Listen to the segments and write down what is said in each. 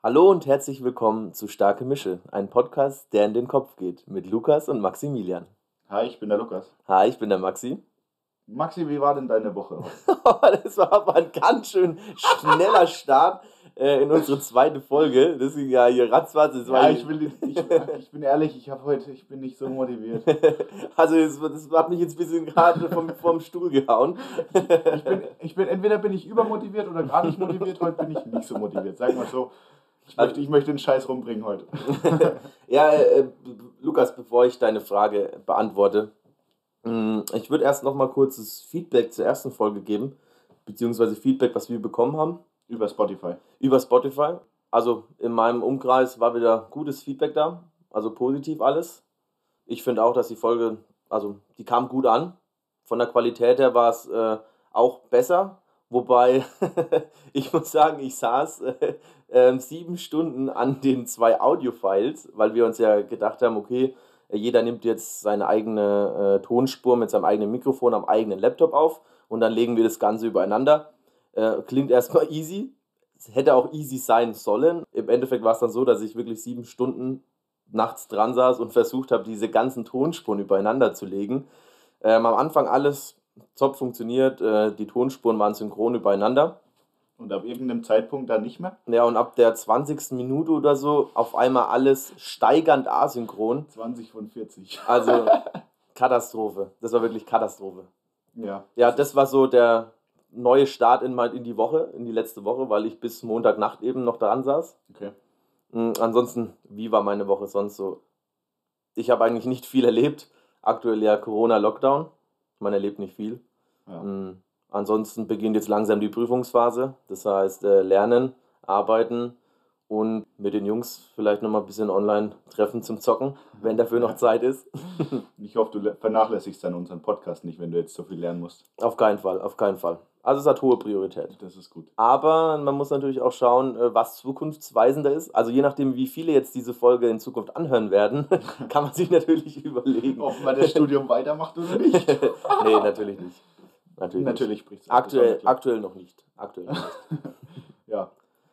Hallo und herzlich willkommen zu Starke Mische, ein Podcast, der in den Kopf geht, mit Lukas und Maximilian. Hi, ich bin der Lukas. Hi, ich bin der Maxi. Maxi, wie war denn deine Woche? das war aber ein ganz schön schneller Start äh, in unsere zweite Folge. Das ging ja hier ratzfatz. Ja, ich, will, ich, ich bin ehrlich, ich habe heute, ich bin nicht so motiviert. also das, das hat mich jetzt ein bisschen gerade vom, vom Stuhl gehauen. ich, bin, ich bin, entweder bin ich übermotiviert oder gar nicht motiviert. Heute bin ich nicht so motiviert. Sag mal so. Ich möchte, ich möchte den Scheiß rumbringen heute. ja, äh, Lukas, bevor ich deine Frage beantworte, mm, ich würde erst noch mal kurzes Feedback zur ersten Folge geben, beziehungsweise Feedback, was wir bekommen haben. Über Spotify. Über Spotify. Also in meinem Umkreis war wieder gutes Feedback da, also positiv alles. Ich finde auch, dass die Folge, also die kam gut an. Von der Qualität her war es äh, auch besser. Wobei, ich muss sagen, ich saß äh, äh, sieben Stunden an den zwei Audio-Files, weil wir uns ja gedacht haben, okay, jeder nimmt jetzt seine eigene äh, Tonspur mit seinem eigenen Mikrofon am eigenen Laptop auf und dann legen wir das Ganze übereinander. Äh, klingt erstmal easy, hätte auch easy sein sollen. Im Endeffekt war es dann so, dass ich wirklich sieben Stunden nachts dran saß und versucht habe, diese ganzen Tonspuren übereinander zu legen. Ähm, am Anfang alles top funktioniert. Äh, die Tonspuren waren synchron übereinander. Und ab irgendeinem Zeitpunkt dann nicht mehr? Ja, und ab der 20. Minute oder so auf einmal alles steigernd asynchron. 20 von 40. Also Katastrophe. Das war wirklich Katastrophe. Ja. Ja, das war so der neue Start in, in die Woche, in die letzte Woche, weil ich bis Montagnacht eben noch dran saß. Okay. Mhm, ansonsten, wie war meine Woche sonst so? Ich habe eigentlich nicht viel erlebt. Aktuell ja Corona-Lockdown man erlebt nicht viel. Ja. Mhm. Ansonsten beginnt jetzt langsam die Prüfungsphase. Das heißt, äh, lernen, arbeiten und mit den Jungs vielleicht nochmal ein bisschen online treffen zum Zocken, wenn dafür noch Zeit ist. ich hoffe, du vernachlässigst dann unseren Podcast nicht, wenn du jetzt so viel lernen musst. Auf keinen Fall, auf keinen Fall. Also es hat hohe Priorität. Das ist gut. Aber man muss natürlich auch schauen, äh, was zukunftsweisender ist. Also je nachdem, wie viele jetzt diese Folge in Zukunft anhören werden, kann man sich natürlich überlegen. Ob man das Studium weitermacht oder nicht. nee, natürlich nicht. Natürlich, natürlich spricht aktuell, aktuell noch nicht. Aktuell noch nicht. ja.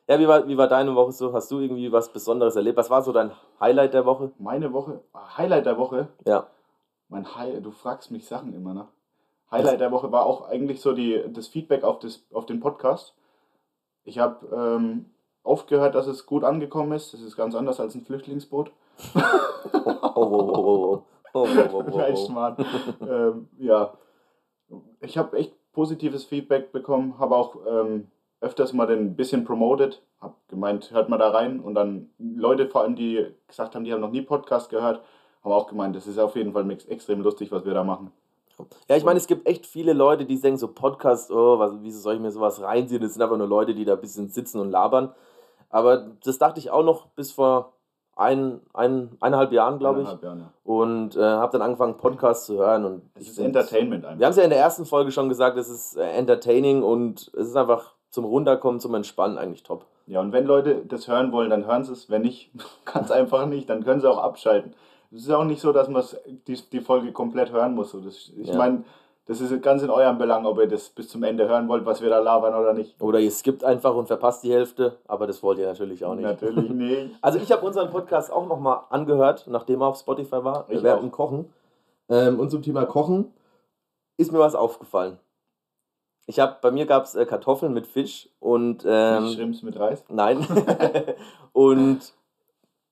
Ja, wie war, wie war deine Woche so? Hast du irgendwie was Besonderes erlebt? Was war so dein Highlight der Woche? Meine Woche? Highlight der Woche? Ja. Mein Hi du fragst mich Sachen immer, ne? Highlight der Woche war auch eigentlich so die, das Feedback auf, das, auf den Podcast. Ich habe ähm, oft gehört, dass es gut angekommen ist. Das ist ganz anders als ein Flüchtlingsboot. oh, oh, oh, oh, oh, oh, oh, ähm, ja, ich habe echt positives Feedback bekommen, habe auch ähm, öfters mal ein bisschen promoted, habe gemeint, hört mal da rein und dann Leute vor allem, die gesagt haben, die haben noch nie Podcast gehört, haben auch gemeint, das ist auf jeden Fall extrem lustig, was wir da machen. Ja, ich meine, es gibt echt viele Leute, die denken so Podcast, oh, was, wieso soll ich mir sowas reinziehen? Das sind einfach nur Leute, die da ein bisschen sitzen und labern. Aber das dachte ich auch noch bis vor ein, ein, eineinhalb Jahren, glaube ich. Jahren, ja. Und äh, habe dann angefangen, Podcasts zu hören. Und es ist Entertainment einfach. Wir haben es ja in der ersten Folge schon gesagt, es ist äh, entertaining und es ist einfach zum Runterkommen, zum Entspannen eigentlich top. Ja, und wenn Leute das hören wollen, dann hören sie es. Wenn nicht, ganz einfach nicht, dann können sie auch abschalten. Es ist auch nicht so, dass man die, die Folge komplett hören muss. Das, ich ja. meine, das ist ganz in eurem Belang, ob ihr das bis zum Ende hören wollt, was wir da labern oder nicht. Oder ihr skippt einfach und verpasst die Hälfte, aber das wollt ihr natürlich auch nicht. Natürlich nicht. Also ich habe unseren Podcast auch nochmal angehört, nachdem er auf Spotify war, ich während Kochen. Ähm, und zum Thema Kochen ist mir was aufgefallen. Ich habe, bei mir gab es äh, Kartoffeln mit Fisch und. Ähm, Schrimps mit Reis? Nein. und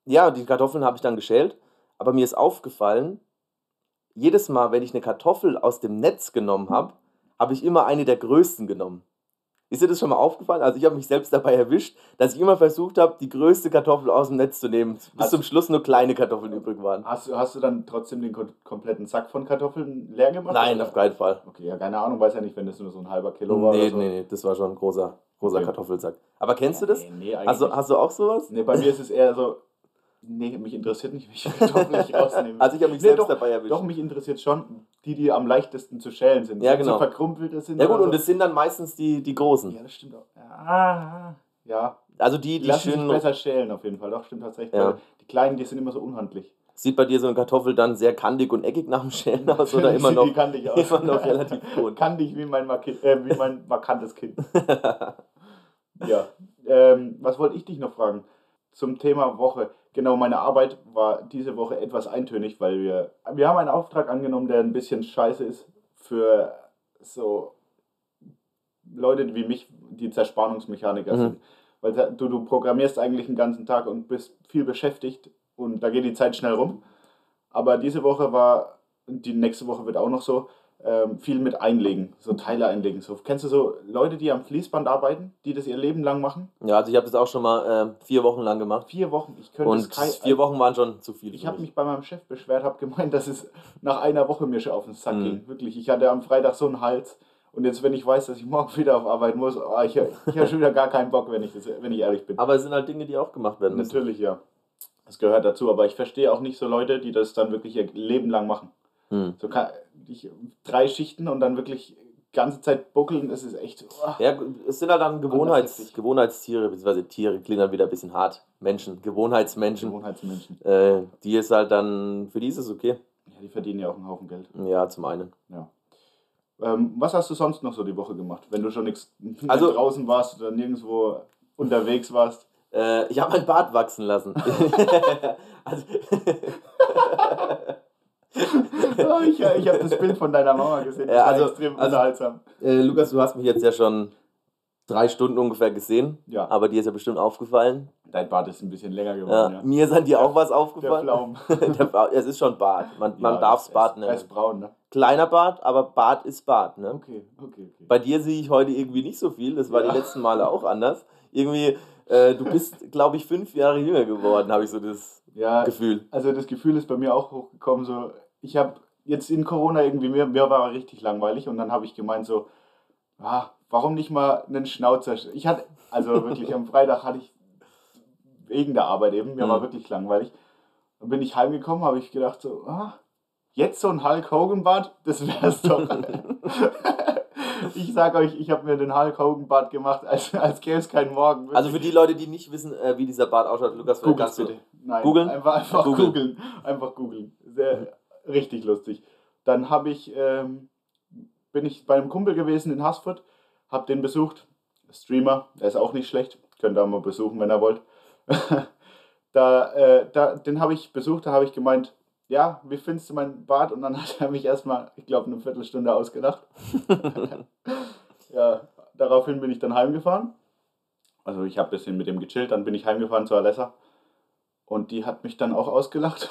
ja, die Kartoffeln habe ich dann geschält. Aber mir ist aufgefallen, jedes Mal, wenn ich eine Kartoffel aus dem Netz genommen habe, habe ich immer eine der größten genommen. Ist dir das schon mal aufgefallen? Also ich habe mich selbst dabei erwischt, dass ich immer versucht habe, die größte Kartoffel aus dem Netz zu nehmen, bis hast, zum Schluss nur kleine Kartoffeln übrig waren. Hast du, hast du dann trotzdem den kompletten Sack von Kartoffeln leer gemacht? Nein, oder? auf keinen Fall. Okay, ja, keine Ahnung, weiß ja nicht, wenn das nur so ein halber Kilo war. Nee, so. nee, nee, das war schon ein großer, großer okay. Kartoffelsack. Aber kennst ja, du das? Nee, nee, eigentlich also, hast du auch sowas? Nee, bei mir ist es eher so, Nee, mich interessiert nicht, welche Kartoffeln ich rausnehme. Also ich habe mich nee, selbst doch, dabei erwischt. Doch, mich interessiert schon die, die am leichtesten zu schälen sind. Ja, genau. So verkrumpelte sind. Ja gut, und das sind dann meistens die, die großen. Ja, das stimmt auch. Ja, ja. Also die, die, die schön... besser schälen auf jeden Fall. Doch, stimmt, hast recht. Ja. Die kleinen, die sind immer so unhandlich. Sieht bei dir so eine Kartoffel dann sehr kandig und eckig nach dem Schälen aus oder immer noch, kandig aus. immer noch relativ gut? Kandig wie mein, äh, wie mein markantes Kind. ja. Ähm, was wollte ich dich noch fragen? zum Thema Woche. Genau, meine Arbeit war diese Woche etwas eintönig, weil wir, wir haben einen Auftrag angenommen, der ein bisschen scheiße ist für so Leute wie mich, die Zerspannungsmechaniker Mhm. sind. Weil du, du programmierst eigentlich den ganzen Tag und bist viel beschäftigt und da geht die Zeit schnell rum. Aber diese Woche war, und die nächste Woche wird auch noch so, ähm, viel mit Einlegen, so Teile einlegen. So, kennst du so Leute, die am Fließband arbeiten, die das ihr Leben lang machen? Ja, also ich habe das auch schon mal äh, vier Wochen lang gemacht. Vier Wochen, ich könnte Und es kein, vier Wochen waren schon zu viel. Ich habe mich. mich bei meinem Chef beschwert, habe gemeint, dass es nach einer Woche mir schon auf den Sack Mhm. ging. Wirklich, ich hatte am Freitag so einen Hals. Und jetzt, wenn ich weiß, dass ich morgen wieder auf Arbeit muss, oh, ich, ich habe schon wieder gar keinen Bock, wenn ich, das, wenn ich ehrlich bin. Aber es sind halt Dinge, die auch gemacht werden müssen. Natürlich, ja. Das gehört dazu. Aber ich verstehe auch nicht so Leute, die das dann wirklich ihr Leben lang machen. Hm. So kann, ich, drei Schichten und dann wirklich ganze Zeit buckeln, das ist echt. Oh. Ja, es sind halt dann Gewohnheits. Gewohnheitstiere, beziehungsweise Tiere, klingt dann wieder ein bisschen hart. Menschen, Gewohnheitsmenschen. Gewohnheitsmenschen. Äh, die ist halt dann, für die ist es okay. Ja, die verdienen ja auch einen Haufen Geld. Ja, zum einen. Ja. Ähm, was hast du sonst noch so die Woche gemacht, wenn du schon nichts Also- draußen warst oder nirgendwo unterwegs warst? Äh, ich habe mein Bart wachsen lassen. also, ich ich habe das Bild von deiner Mama gesehen. Das Ja, also- extrem also- unterhaltsam. äh, Lukas, du hast mich jetzt ja schon drei Stunden ungefähr gesehen, Ja, aber dir ist ja bestimmt aufgefallen. dein Bart ist ein bisschen länger Ja, geworden. Ja. Mir ist an dir auch was Der aufgefallen. Pflaum. Der Ba- es ist schon Bart. Man, man Ja, darf es Bart ist- Er ist nennen. braun, ne? Kleiner Bart, aber Bart ist Bart. Ne? Okay, okay, okay. Bei dir sehe ich heute irgendwie nicht so viel. Das war Ja. die letzten Male auch anders. Irgendwie, äh, du bist, glaube ich, fünf Jahre jünger geworden, habe ich so das Ja, Gefühl. also das Gefühl ist bei mir auch hochgekommen, so, ich habe jetzt in Corona irgendwie, mir, mir war richtig langweilig und dann habe ich gemeint so, ah, warum nicht mal einen Schnauzer? Ich hatte, also wirklich am Freitag hatte ich wegen der Arbeit eben, mir Mhm. war wirklich langweilig. Dann bin ich heimgekommen, habe ich gedacht so, ah, jetzt so ein Hulk Hogan Bart, das wär's doch. ich sag euch, ich habe mir den Hulk Hogan Bart gemacht, als, als gäbe es keinen Morgen. Also für die Leute, die nicht wissen, äh, wie dieser Bart ausschaut, Lukas, Googles kannst du- bitte. Nein, Googeln? Einfach, einfach Googeln. googeln. Einfach googeln. Sehr richtig lustig. Dann habe ich, ähm, bin ich bei einem Kumpel gewesen in Hasfurt, habe den besucht. Streamer, der ist auch nicht schlecht. Könnt ihr auch mal besuchen, wenn ihr wollt. da, äh, da, den habe ich besucht, da habe ich gemeint, ja, wie findest du meinen Bart? Und dann hat er mich erstmal, ich glaube, eine Viertelstunde ausgelacht. ja, daraufhin bin ich dann heimgefahren. Also ich habe ein bisschen mit dem gechillt, dann bin ich heimgefahren zu Alessa. Und die hat mich dann auch ausgelacht.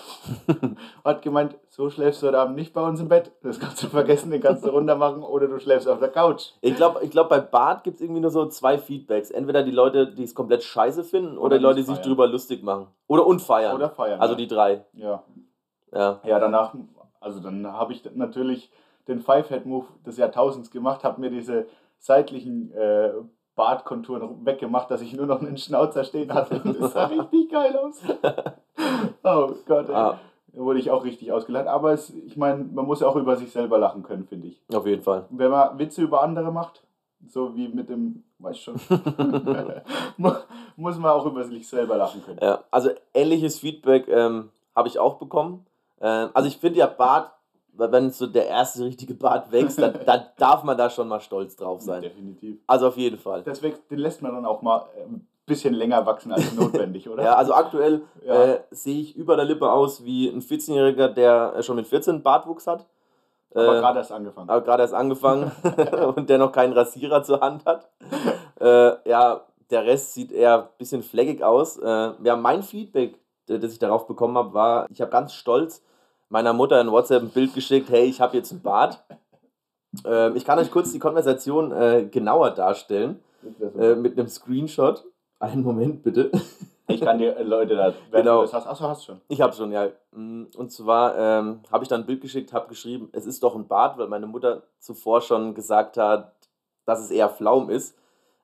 hat gemeint, so schläfst du heute Abend nicht bei uns im Bett. Das kannst du vergessen, den kannst du runter machen oder du schläfst auf der Couch. Ich glaube, ich glaub, bei Bart gibt es irgendwie nur so zwei Feedbacks. Entweder die Leute, die es komplett scheiße finden, oder, Oder die Leute, die sich drüber lustig machen. Oder und feiern. Oder feiern. also ja. die drei. Ja. Ja. Ja, danach, also dann habe ich natürlich den Five-Head-Move des Jahrtausends gemacht, habe mir diese seitlichen äh, Bartkonturen weggemacht, dass ich nur noch einen Schnauzer stehen hatte. Das sah richtig geil aus. Oh Gott, ey. Ah, Da wurde ich auch richtig ausgelacht. Aber es, ich meine, man muss ja auch über sich selber lachen können, finde ich. auf jeden Fall. Wenn man Witze über andere macht, so wie mit dem, weiß schon, mu- muss man auch über sich selber lachen können. Ja, also ähnliches Feedback ähm, habe ich auch bekommen. Ähm, also ich finde ja Bart, wenn so der erste richtige Bart wächst, dann, dann darf man da schon mal stolz drauf sein. Definitiv. Also auf jeden Fall. Das wächst, den lässt man dann auch mal äh, ein bisschen länger wachsen als notwendig, oder? Ja, also aktuell Ja. äh, sehe ich über der Lippe aus wie ein 14-Jähriger, der äh, schon mit 14 Bartwuchs hat. aber Äh, gerade erst angefangen. aber gerade erst angefangen und der noch keinen Rasierer zur Hand hat. Äh, ja, der Rest sieht eher ein bisschen fleckig aus. Äh, ja, mein Feedback, das ich darauf bekommen habe, war, ich habe ganz stolz meiner Mutter in WhatsApp ein Bild geschickt, hey, ich habe jetzt einen Bart. Ähm, ich kann euch kurz die Konversation äh, genauer darstellen, äh, mit einem Screenshot. Einen Moment bitte. ich kann dir äh, Leute da, wenn Genau. du das hast, achso, hast schon. Ich habe schon, ja. Mm, Und zwar ähm, habe ich dann ein Bild geschickt, habe geschrieben, es ist doch ein Bart, weil meine Mutter zuvor schon gesagt hat, dass es eher Flaum ist.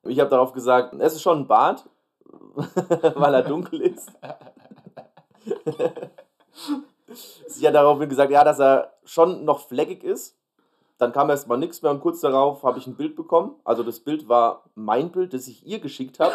Ich habe darauf gesagt, es ist schon ein Bart, weil er dunkel ist. Sie hat daraufhin gesagt, ja, dass er schon noch fleckig ist. Dann kam erst mal nichts mehr und kurz darauf habe ich ein Bild bekommen. Also das Bild war mein Bild, das ich ihr geschickt habe.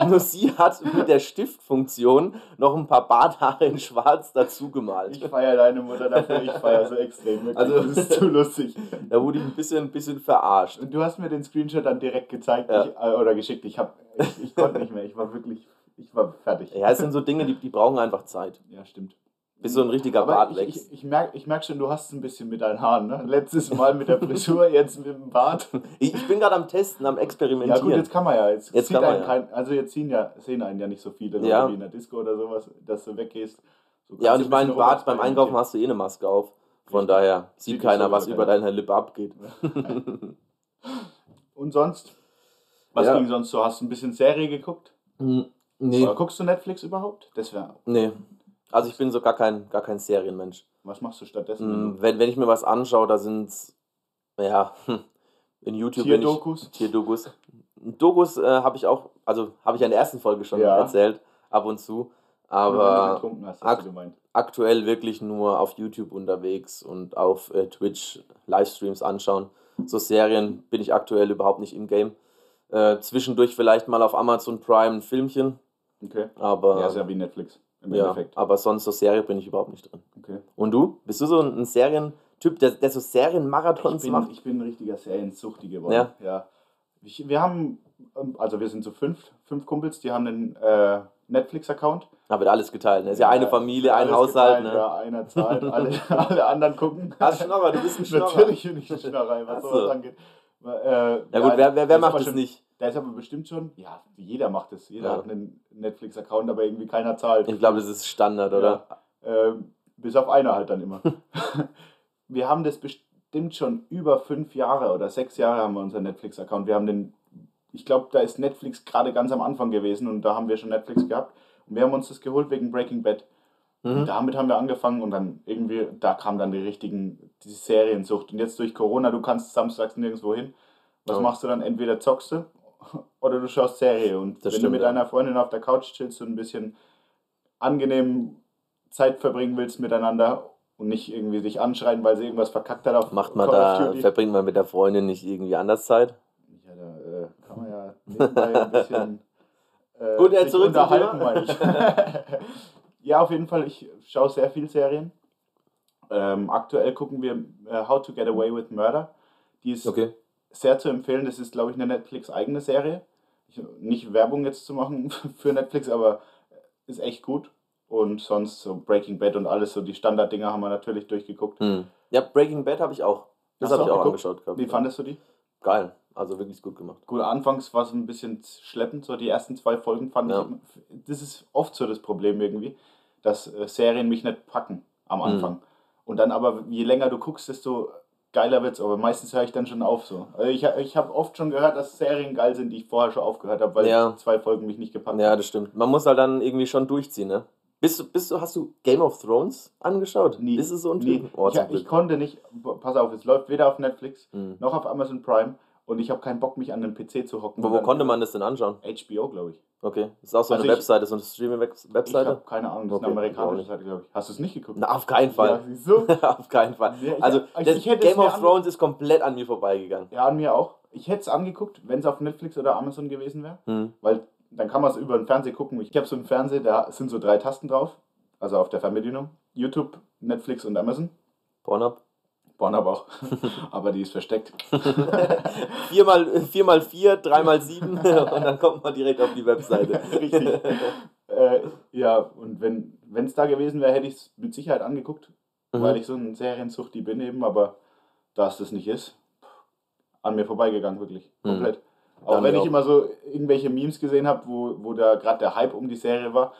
Nur sie hat mit der Stiftfunktion noch ein paar Barthaare in schwarz dazu gemalt. Ich feiere deine Mutter dafür, ich feiere so extrem. Wirklich. Also- das ist zu lustig. Da wurde ich ein bisschen, ein bisschen verarscht. Und du hast mir den Screenshot dann direkt gezeigt Ja. ich, äh, oder geschickt. Ich, hab, ich, ich konnte nicht mehr. Ich war wirklich Ich war fertig. Ja, es sind so Dinge, die, die brauchen einfach Zeit. Ja, stimmt. Bis so ein richtiger Aber Bart ich, ich, ich merke ich merk schon, du hast es ein bisschen mit deinen Haaren. Ne? Letztes Mal mit der Frisur, jetzt mit dem Bart. Ich, ich bin gerade am Testen, am Ja Experimentieren. gut, jetzt kann man ja. Jetzt, Jetzt sieht kann man ja. kein, also jetzt sehen, ja, sehen einen ja nicht so viele Ja. wie in der Disco oder sowas, dass du weggehst. So ja, und ich du meine, Bart beim Einkaufen hast du eh eine Maske auf. Von Richtig. daher sieht Sieht keiner, sowieso was über deine Lippe abgeht. Und sonst? Was Ja. ging sonst so? Hast du ein bisschen Serie geguckt? Nee, Oder guckst du Netflix überhaupt? Das wäre. nee. Also ich bin so gar kein, gar kein Serienmensch. Was machst du stattdessen? Hm, Wenn, wenn ich mir was anschaue, da sind ja, hm, in YouTube bin ich, Tierdokus? Tierdokus. Dokus äh, habe ich auch, also habe ich in der ersten Folge schon Ja. erzählt, ab und zu. Aber hast, ak- du gemeint. aktuell wirklich nur auf YouTube unterwegs und auf äh, Twitch Livestreams anschauen. So Serien bin ich aktuell überhaupt nicht im Game. Äh, zwischendurch vielleicht mal auf Amazon Prime ein Filmchen, Okay. aber Ja, ist ja wie Netflix. Im ja, Endeffekt. aber sonst so Serie bin ich überhaupt nicht drin. Okay. Und du? Bist du so ein Serientyp, der, der so Serienmarathons Ich bin, macht? ich bin ein richtiger Seriensuchti geworden. Ja. ja. Ich, wir haben, ähm, also wir sind so fünf, fünf Kumpels, die haben einen äh, Netflix-Account. Da wird alles geteilt. Ne? Ist ja eine Familie, ein Haushalt. geteilt, Ne? Ja, einer zahlt, alle, alle anderen gucken. Ah, Schnorrer, du bist ein Schnorrer. Natürlich bin ich ein Schnorrer, was so. sowas angeht. Äh, Ja gut, wer, wer, wer ist macht das nicht? Der ist aber bestimmt schon, ja, jeder macht es. Jeder Ja. hat einen Netflix-Account, aber irgendwie keiner zahlt. Ich glaube, das ist Standard, oder? Ähm, bis auf einer halt dann immer. wir haben das bestimmt schon über fünf Jahre oder sechs Jahre haben wir unseren Netflix-Account. Wir haben den, ich glaube, da ist Netflix gerade ganz am Anfang gewesen und da haben wir schon Netflix gehabt. Und wir haben uns das geholt wegen Breaking Bad. Mhm. Und damit haben wir angefangen und dann irgendwie, da kam dann die richtigen, die Seriensucht. Und jetzt durch Corona, du kannst samstags nirgendwo hin. Was Ja. machst du dann? Entweder zockst du oder du schaust Serie. Und Das wenn du stimmt, mit ja. deiner Freundin auf der Couch chillst und ein bisschen angenehm Zeit verbringen willst miteinander und nicht irgendwie sich anschreien, weil sie irgendwas verkackt hat auf Macht man da, verbringt man mit der Freundin nicht irgendwie anders Zeit? Ja, da äh, kann man ja nebenbei ein bisschen äh, Gut, sich zurück unterhalten, meine ich. ja, auf jeden Fall, ich schaue sehr viel Serien. Ähm, aktuell gucken wir äh, How to Get Away with Murder. Die ist Okay. Sehr zu empfehlen. Das ist, glaube ich, eine Netflix-eigene Serie. Ich, nicht Werbung jetzt zu machen für Netflix, aber ist echt gut. Und sonst so Breaking Bad und alles, so die Standarddinger haben wir natürlich durchgeguckt. Hm. Ja, Breaking Bad habe ich auch. Das habe ich auch geguckt? angeschaut. gehabt. Wie fandest du die? Geil. Also wirklich gut gemacht. Gut, anfangs war es ein bisschen schleppend, so die ersten zwei Folgen fand Ja. ich. Das ist oft so das Problem irgendwie, dass äh, Serien mich nicht packen am Anfang. Und dann aber, je länger du guckst, desto geiler wird's. Aber meistens höre ich dann schon auf so. Also ich ich habe oft schon gehört, dass Serien geil sind, die ich vorher schon aufgehört habe, weil Ja. zwei Folgen mich nicht gepackt Ja, haben. das stimmt. Man muss halt dann irgendwie schon durchziehen, ne? Bist du, bist du, hast du Game of Thrones angeschaut? Nie. Bist du so ein Nee, Typ? Oh, ich, ich konnte nicht, pass auf, es läuft weder auf Netflix Hm. noch auf Amazon Prime und ich habe keinen Bock, mich an den PC zu hocken. Wo, und wo konnte man das denn anschauen? HBO, glaube ich. Okay. Das ist auch so Also eine ich- Webseite, so eine Ich Streaming-Webseite? habe keine Ahnung, das ist eine ich amerikanische. Seite, glaube ich. Hast du es nicht geguckt? Na, auf keinen Ja, Fall. siehst du? auf keinen Fall. Ja, ich- Also, ich- ich Game of Thrones ist komplett an mir vorbeigegangen. Ja, an mir auch. Ich hätte es angeguckt, wenn es auf Netflix oder Amazon gewesen wäre, Hm. weil dann kann man es über den Fernseher gucken. Ich habe so einen Fernseher, da sind so drei Tasten drauf, also auf der Fernbedienung. YouTube, Netflix und Amazon. Pornhub. Pornhub auch, aber die ist versteckt. Vier mal, vier mal vier, drei mal sieben und dann kommt man direkt auf die Webseite. Richtig. Äh, ja, und wenn es da gewesen wäre, hätte ich es mit Sicherheit angeguckt, Mhm. weil ich so ein Seriensuchti bin eben, aber da es das nicht ist, an mir vorbeigegangen, wirklich. Mhm. Komplett. Auch An wenn ich auch. immer so irgendwelche Memes gesehen habe, wo, wo da gerade der Hype um die Serie war,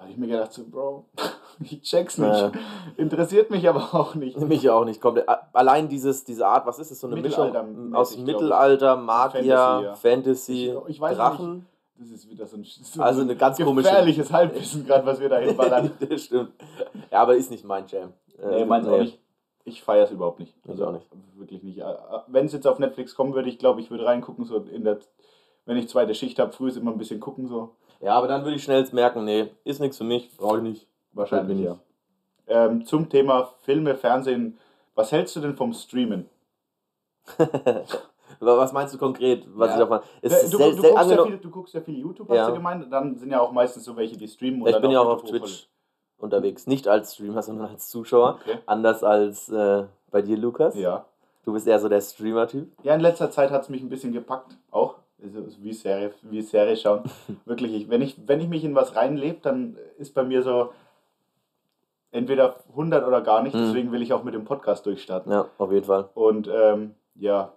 habe ich mir gedacht, so, Bro, ich check's nicht. Ja. Interessiert mich aber auch nicht. Mich auch nicht komplett. Allein dieses, diese Art, was ist es? So eine Mischung aus. Mittelalter, Magier, Fantasy. Fantasy, Ich- ich weiß Drachen. Das ist wieder so ein, so Also ein eine ganz komische- gefährliches Halbwissen, gerade was wir da hinballern. das stimmt. Ja, aber ist nicht mein Jam. Nee, Äh, meins auch nicht. Ich feiere es überhaupt nicht. Ich auch nicht. Wirklich nicht. Wenn es jetzt auf Netflix kommen würde, ich glaube, ich würde reingucken, so in der, wenn ich zweite Schicht habe, früh ist immer ein bisschen gucken, so. Ja, aber dann würde ich schnell merken, nee, ist nichts für mich, brauche ich nicht. Wahrscheinlich, ja. Ähm, zum Thema Filme, Fernsehen. Was hältst du denn vom Streamen? Was meinst du konkret? Was Ja. ich davon. Äh, ist du, du, sehr guckst ja angenommen- viel, du guckst ja viel YouTube, Ja. hast du gemeint. Dann sind ja auch meistens so welche, die streamen. Ja, ich bin ja auch auf Twitch unterwegs. Nicht als Streamer, sondern als Zuschauer. Okay. Anders als äh, bei dir, Lukas. Ja. Du bist eher so der Streamer-Typ. ja, in letzter Zeit hat es mich ein bisschen gepackt, auch. Also wie Serie, wie Serie schauen. Wirklich, ich, wenn, ich, wenn ich mich in was reinlebe, dann ist bei mir so entweder 100 oder gar nicht. Mhm. Deswegen will ich auch mit dem Podcast durchstarten. Ja, auf jeden Fall. Und ähm, ja,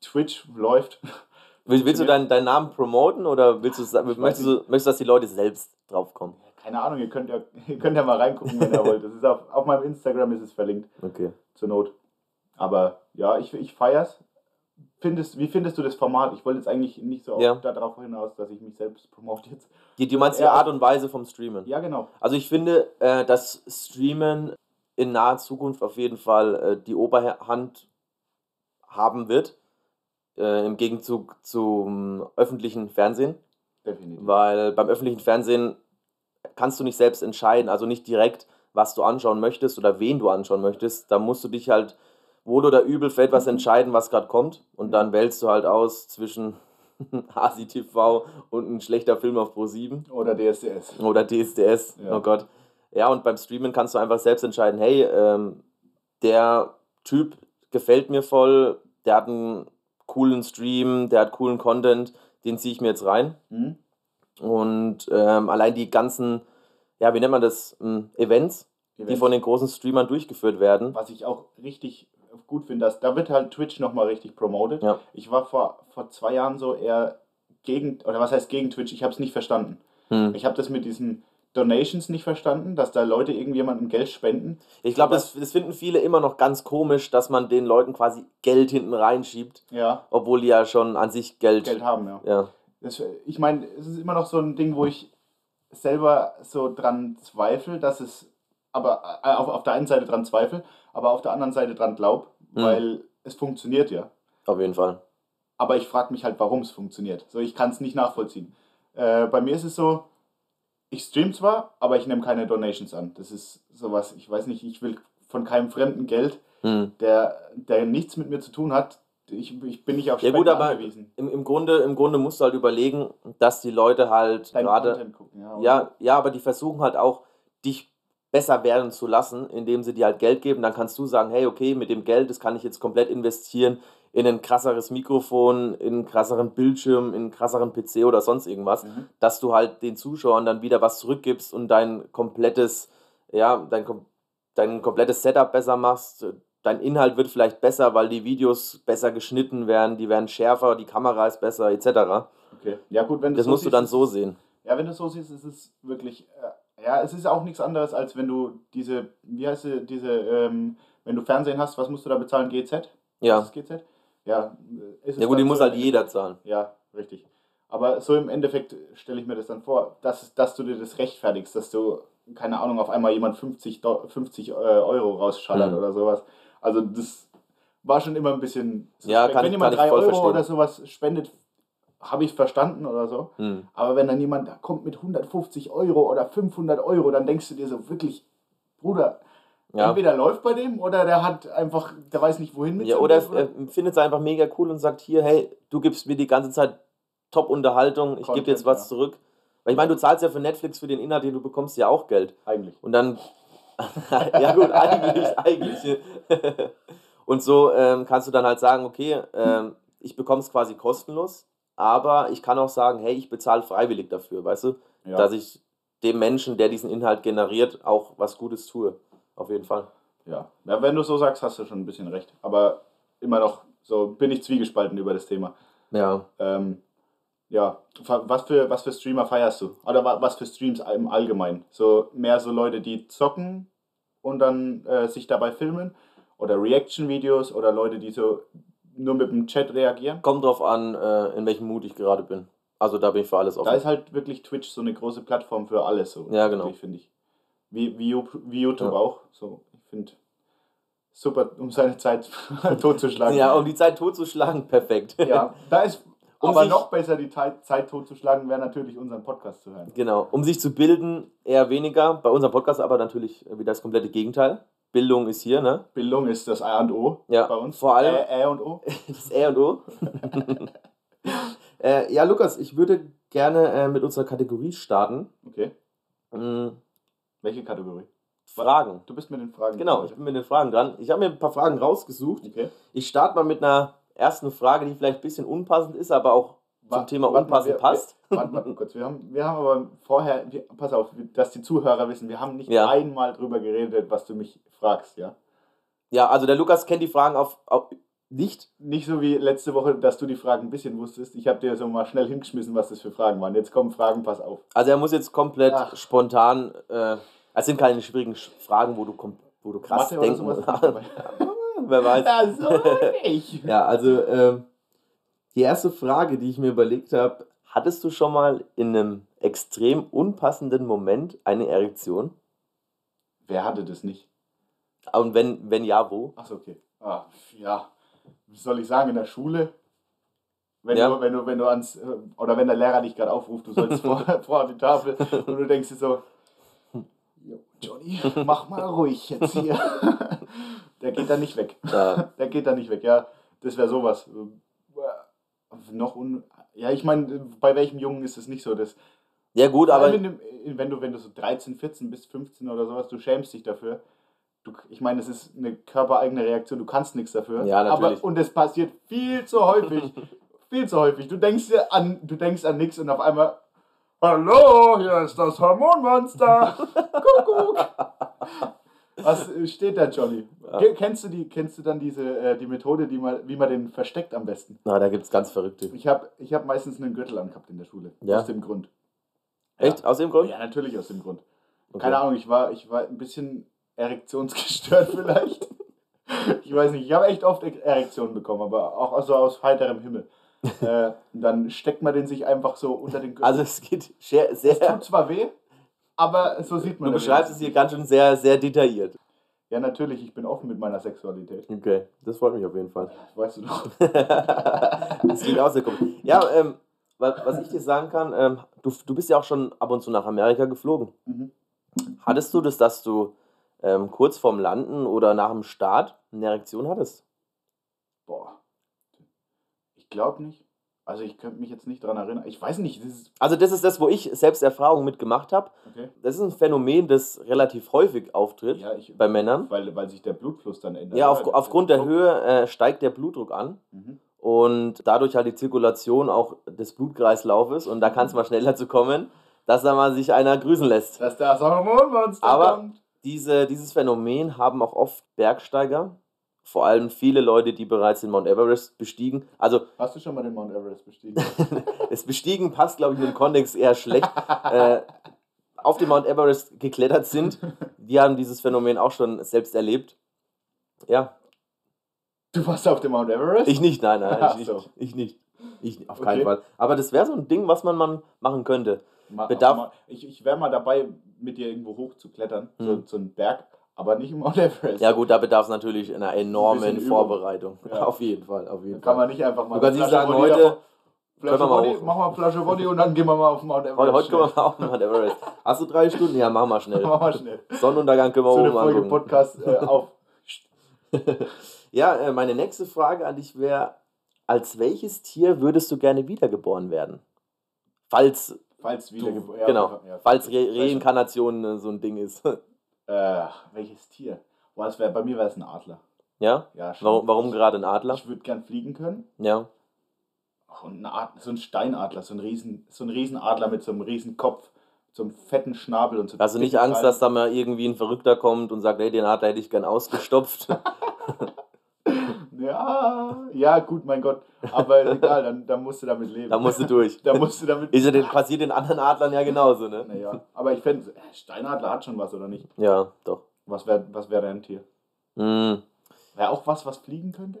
Twitch läuft. Will, willst du deinen, deinen Namen promoten oder willst du, möchtest, du, möchtest du, dass die Leute selbst draufkommen? Keine Ahnung, ihr könnt ja, ihr könnt ja mal reingucken, wenn ihr wollt. Das ist auf, auf meinem Instagram ist es verlinkt, Okay. zur Not. Aber ja, ich, ich feier's. Findest, wie findest du das Format? Ich wollte jetzt eigentlich nicht so Ja. auf, darauf hinaus, dass ich mich selbst promote jetzt. Die, du meinst die Ja. Art und Weise vom Streamen? Ja, genau. Also ich finde, äh, dass Streamen in naher Zukunft auf jeden Fall äh, die Oberhand haben wird, äh, im Gegenzug zum öffentlichen Fernsehen, Definitiv. weil beim öffentlichen Fernsehen kannst du nicht selbst entscheiden, also nicht direkt, was du anschauen möchtest oder wen du anschauen möchtest. Da musst du dich halt wohl oder übel für etwas entscheiden, was gerade kommt und dann wählst du halt aus zwischen Asi TV und ein schlechter Film auf Pro 7. Oder DSDS. Oder DSDS, Ja. oh Gott. Ja, und beim Streamen kannst du einfach selbst entscheiden, hey, ähm, der Typ gefällt mir voll, der hat einen coolen Stream, der hat coolen Content, den ziehe ich mir jetzt rein. Hm? Und ähm, allein die ganzen, ja, wie nennt man das, ähm, Events, die Events. von den großen Streamern durchgeführt werden. Was ich auch richtig gut finde, dass da wird halt Twitch nochmal richtig promoted. Ja. Ich war vor, vor zwei Jahren so eher gegen, oder was heißt gegen Twitch? Ich habe es nicht verstanden. Hm. Ich habe das mit diesen Donations nicht verstanden, dass da Leute irgendjemandem Geld spenden. Ich glaube, das, das finden viele immer noch ganz komisch, dass man den Leuten quasi Geld hinten reinschiebt, Ja, obwohl die ja schon an sich Geld. Geld haben, ja. Ja. Das, ich meine, es ist immer noch so ein Ding, wo ich selber so dran zweifle, dass es, aber äh, auf, auf der einen Seite dran zweifle, aber auf der anderen Seite dran glaub, Mhm. weil es funktioniert ja. Auf jeden Fall. Aber ich frage mich halt, warum es funktioniert. So, ich kann es nicht nachvollziehen. Äh, bei mir ist es so, ich stream zwar, aber ich nehme keine Donations an. Das ist sowas, ich weiß nicht, ich will von keinem fremden Geld, Hm. der, der nichts mit mir zu tun hat. Ich, ich bin nicht auf Ja, gut, Spenden aber angewiesen. Im, im, Grunde, Im Grunde musst du halt überlegen, dass die Leute halt gerade. Ja. Ja, ja, aber die versuchen halt auch, dich besser werden zu lassen, indem sie dir halt Geld geben. Dann kannst du sagen, hey, okay, mit dem Geld, das kann ich jetzt komplett investieren in ein krasseres Mikrofon, in einen krasseren Bildschirm, in einen krasseren PC oder sonst irgendwas, Mhm. dass du halt den Zuschauern dann wieder was zurückgibst und dein komplettes, ja, dein, dein komplettes Setup besser machst. Dein Inhalt wird vielleicht besser, weil die Videos besser geschnitten werden, die werden schärfer, die Kamera ist besser, etc. Okay. Ja, gut, wenn du Das so musst du siehst, dann so sehen. Ja, wenn du so siehst, ist es wirklich, äh, ja, es ist auch nichts anderes, als wenn du diese, wie heißt sie, diese, ähm, wenn du Fernsehen hast, was musst du da bezahlen? GZ? Ja. Ist GZ? Ja, äh, ist Ja gut, die dann muss so halt jeder zahlen. Ja, richtig. Aber so im Endeffekt stelle ich mir das dann vor, dass, dass du dir das rechtfertigst, dass du, keine Ahnung, auf einmal jemand 50, Do 50 äh, Euro rausschallert Mhm. oder sowas. Also das war schon immer ein bisschen Ja, kann Wenn jemand kann ich 3 voll Euro verstehen. oder sowas spendet, habe ich verstanden oder so. Hm. Aber wenn dann jemand da kommt mit 150 Euro oder 500 Euro, dann denkst du dir so wirklich, Bruder, Ja. entweder läuft bei dem oder der hat einfach, der weiß nicht wohin mit Ja, oder Geld, er findet es einfach mega cool und sagt, hier, hey, du gibst mir die ganze Zeit Top-Unterhaltung, ich gebe jetzt was ja. zurück. Weil ich meine, du zahlst ja für Netflix, für den Inhalt, den du bekommst, ja auch Geld. Eigentlich. Und dann, ja gut, eigentlich, eigentlich. Und so ähm, kannst du dann halt sagen, okay, ähm, ich bekomme es quasi kostenlos, aber ich kann auch sagen, hey, ich bezahle freiwillig dafür, weißt du, Ja. dass ich dem Menschen, der diesen Inhalt generiert, auch was Gutes tue. Auf jeden Fall. Ja. ja, wenn du so sagst, hast du schon ein bisschen recht. Aber immer noch so bin ich zwiegespalten über das Thema. Ja. Ähm, ja, was für, was für Streamer feierst du? Oder wa- was für Streams im Allgemeinen? So mehr so Leute, die zocken und dann äh, sich dabei filmen? Oder Reaction-Videos oder Leute, die so nur mit dem Chat reagieren? Kommt drauf an, äh, in welchem Mut ich gerade bin. Also da bin ich für alles offen. Da ist halt wirklich Twitch so eine große Plattform für alles so. Ja, genau. Finde ich. Wie, wie, wie YouTube Ja. auch. So, ich finde super, um seine Zeit totzuschlagen. ja, um die Zeit totzuschlagen, perfekt. Ja, da ist Um aber sich- noch besser, die Zeit, Zeit totzuschlagen, wäre natürlich unseren Podcast zu hören. Genau. Um sich zu bilden, eher weniger. Bei unserem Podcast aber natürlich wieder das komplette Gegenteil. Bildung ist hier, ne? Bildung ist das A und O Ja, bei uns. vor allem- Ä, Ä und O. Das R und O. äh, ja, Lukas, ich würde gerne äh, mit unserer Kategorie starten. Okay. Mm, Welche Kategorie? Fragen. Du bist mit den Fragen. Genau, ich bin mit den Fragen dran. Ich habe mir ein paar Fragen rausgesucht. Okay. Ich starte mal mit einer ersten Frage, die vielleicht ein bisschen unpassend ist, aber auch zum Thema warte wir- passt. Wir, warte mal kurz, wir haben, wir haben aber vorher, wir, pass auf, dass die Zuhörer wissen, wir haben nicht Ja. einmal drüber geredet, was du mich fragst, ja. Ja, also der Lukas kennt die Fragen auf, auf nicht. Nicht so wie letzte Woche, dass du die Fragen ein bisschen wusstest. Ich habe dir so mal schnell hingeschmissen, was das für Fragen waren. Jetzt kommen Fragen, pass auf. Also er muss jetzt komplett Ach. spontan. Äh, es sind keine schwierigen Sch- Fragen, wo du, wo du krass Mathe denken musst. dabei. Wer weiß. Ja, so nicht. Ja, also ähm, die erste Frage, die ich mir überlegt habe, hattest du schon mal in einem extrem unpassenden Moment eine Erektion? Wer hatte das nicht? Und wenn, wenn ja, wo? Achso, okay. Ah, ja. Wie soll ich sagen, in der Schule? Wenn, Ja. du, wenn, du, wenn du ans, äh, oder wenn der Lehrer dich gerade aufruft, du sollst vor, vor die Tafel und du denkst dir so, "Jo, Johnny, mach mal ruhig jetzt hier. Der geht da nicht weg. Ja. Der geht da nicht weg, ja. Das wäre sowas. Noch un. Ja, ich meine, bei welchem Jungen ist es nicht so? Das, Ja, gut, aber dem, in- wenn, du, wenn du so 13, 14 bis 15 oder sowas, du schämst dich dafür. Du, ich meine, es ist eine körpereigene Reaktion, du kannst nichts dafür. Ja, natürlich. Aber, und es passiert viel zu häufig. viel zu häufig. Du denkst dir an, du denkst an nichts und auf einmal, Hallo, hier ist das Hormonmonster. Kuckuck. Was steht da, Johnny? Ke- Kennst du die, kennst du dann diese äh, die Methode, die man, wie man den versteckt am besten? na, da gibt es ganz Verrückte. Ich habe ich hab meistens einen Gürtel angehabt in der Schule. Ja? Aus dem Grund. Echt? Aus dem Grund? Ja, natürlich aus dem Grund. Okay. Keine Ahnung, ich war, ich war ein bisschen erektionsgestört vielleicht. ich weiß nicht, ich habe echt oft Erektionen bekommen, aber auch also aus heiterem Himmel. äh, dann steckt man den sich einfach so unter den Gürtel. Also es geht sehr, sehr es tut zwar weh, aber so sieht man du beschreibst es hier ganz schön sehr, sehr detailliert. Ja, natürlich, ich bin offen mit meiner Sexualität. Okay, das freut mich auf jeden Fall. Weißt du doch. das klingt auch sehr komisch. Ja, ähm, wa- was ich dir sagen kann, ähm, du, du bist ja auch schon ab und zu nach Amerika geflogen. Mhm. Hattest du das, dass du ähm, kurz vorm Landen oder nach dem Start eine Erektion hattest? Boah. Ich glaube nicht. Also ich könnte mich jetzt nicht daran erinnern. Ich weiß nicht, das. Also das ist das, wo ich selbst Erfahrungen mitgemacht habe. Okay. Das ist ein Phänomen, das relativ häufig auftritt Ja, ich, bei Männern. weil, weil sich der Blutfluss dann ändert. Ja, auf, aufgrund der Höhe äh, steigt der Blutdruck an Mhm. und dadurch halt die Zirkulation auch des Blutkreislaufes und da kann es mal schneller zu kommen, dass da mal sich einer grüßen lässt. Dass das Hormonmonster Aber- kommt. Diese, dieses Phänomen haben auch oft Bergsteiger, vor allem viele Leute, die bereits den Mount Everest bestiegen. Also Hast du schon mal den Mount Everest bestiegen? das Bestiegen passt, glaube ich, den Kontext eher schlecht. äh, auf den Mount Everest geklettert sind, die haben dieses Phänomen auch schon selbst erlebt. Ja, Du warst auf dem Mount Everest? ich nicht, nein, nein, Ach ich so. nicht. Ich nicht. Ich auf Okay. keinen Fall. Aber das wäre so ein Ding, was man mal machen könnte. Ma- Bedarf- ma- ich ich wäre mal dabei, mit dir irgendwo hoch zu klettern, so, Hm. so einen Berg, aber nicht im Mount Everest. Ja gut, da bedarf es natürlich einer enormen Übung. Vorbereitung. Ja. Auf jeden Fall, auf jeden kann Fall. man nicht einfach mal. Du kannst eine nicht sagen, heute Flasche wir mal hoch. Machen wir eine Flasche Wodka und dann gehen wir mal auf den Mount Everest. Heute, heute können wir mal auf den Mount Everest. Hast du drei Stunden? Ja, mach mal schnell. Machen wir schnell. Sonnenuntergang können wir So eine oben Folge angucken. Podcast äh, auf. Ja, äh, meine nächste Frage an dich wäre, als welches Tier würdest du gerne wiedergeboren werden? Falls, Falls wieder du, gebo- ja, genau, ja, falls Re. Reinkarnation äh, so ein Ding ist. Äh, welches Tier? Boah, das wär, bei mir wäre es ein Adler. ja? Ja, schon. Warum, warum gerade ein Adler? Ich würde gern fliegen können. Ja. Und eine Art, so ein Steinadler, so ein, riesen, so ein Riesenadler mit so einem riesen Kopf, so einem fetten Schnabel und so. Hast du nicht Angst, dass da mal irgendwie ein Verrückter kommt und sagt, hey, den Adler hätte ich gern ausgestopft? Ja, ja, gut, mein Gott. Aber egal, dann, dann musst du damit leben. da musst du durch. da musst du damit. Ist ja den, passiert den anderen Adlern ja genauso, ne? Naja, aber ich fände, Steinadler hat schon was, oder nicht? Ja, doch. Was wäre was wär dein Tier? Hm. Wäre auch was, was fliegen könnte?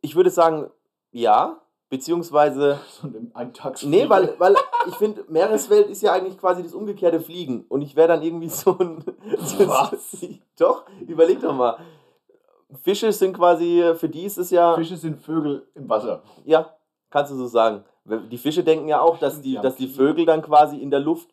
Ich würde sagen, ja, beziehungsweise So ein Eintags. Nee, weil, weil ich finde, Meereswelt ist ja eigentlich quasi das umgekehrte Fliegen. Und ich wäre dann irgendwie so ein. Was? doch, überleg doch mal. Fische sind quasi, für die ist es ja. Fische sind Vögel im Wasser. Ja, kannst du so sagen. Die Fische denken ja auch, dass die, dass die. Vögel dann quasi in der Luft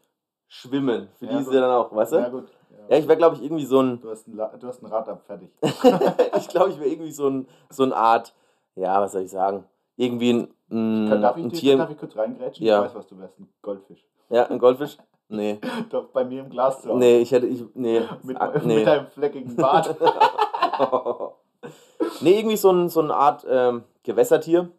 schwimmen. Für Ja, die ist es ja dann auch, weißt du? Ja, gut. Ja, ich wäre, glaube ich, irgendwie so ein. Du hast ein, La- du hast ein Rad ab, fertig. ich glaube, ich wäre irgendwie so ein, so eine Art. Ja, was soll ich sagen? Irgendwie ein, ein, Kann, darf, ich ein dir, Tier. darf ich kurz reingrätschen? Ja. Ich weiß, was du wärst. Ein Goldfisch. Ja, ein Goldfisch? Nee. Doch bei mir im Glas zu Hause. Nee, ich hätte. Ich, nee. Mit, Ah, mit nee. deinem fleckigen Bart. nee, irgendwie so, ein, so eine Art ähm, Gewässertier.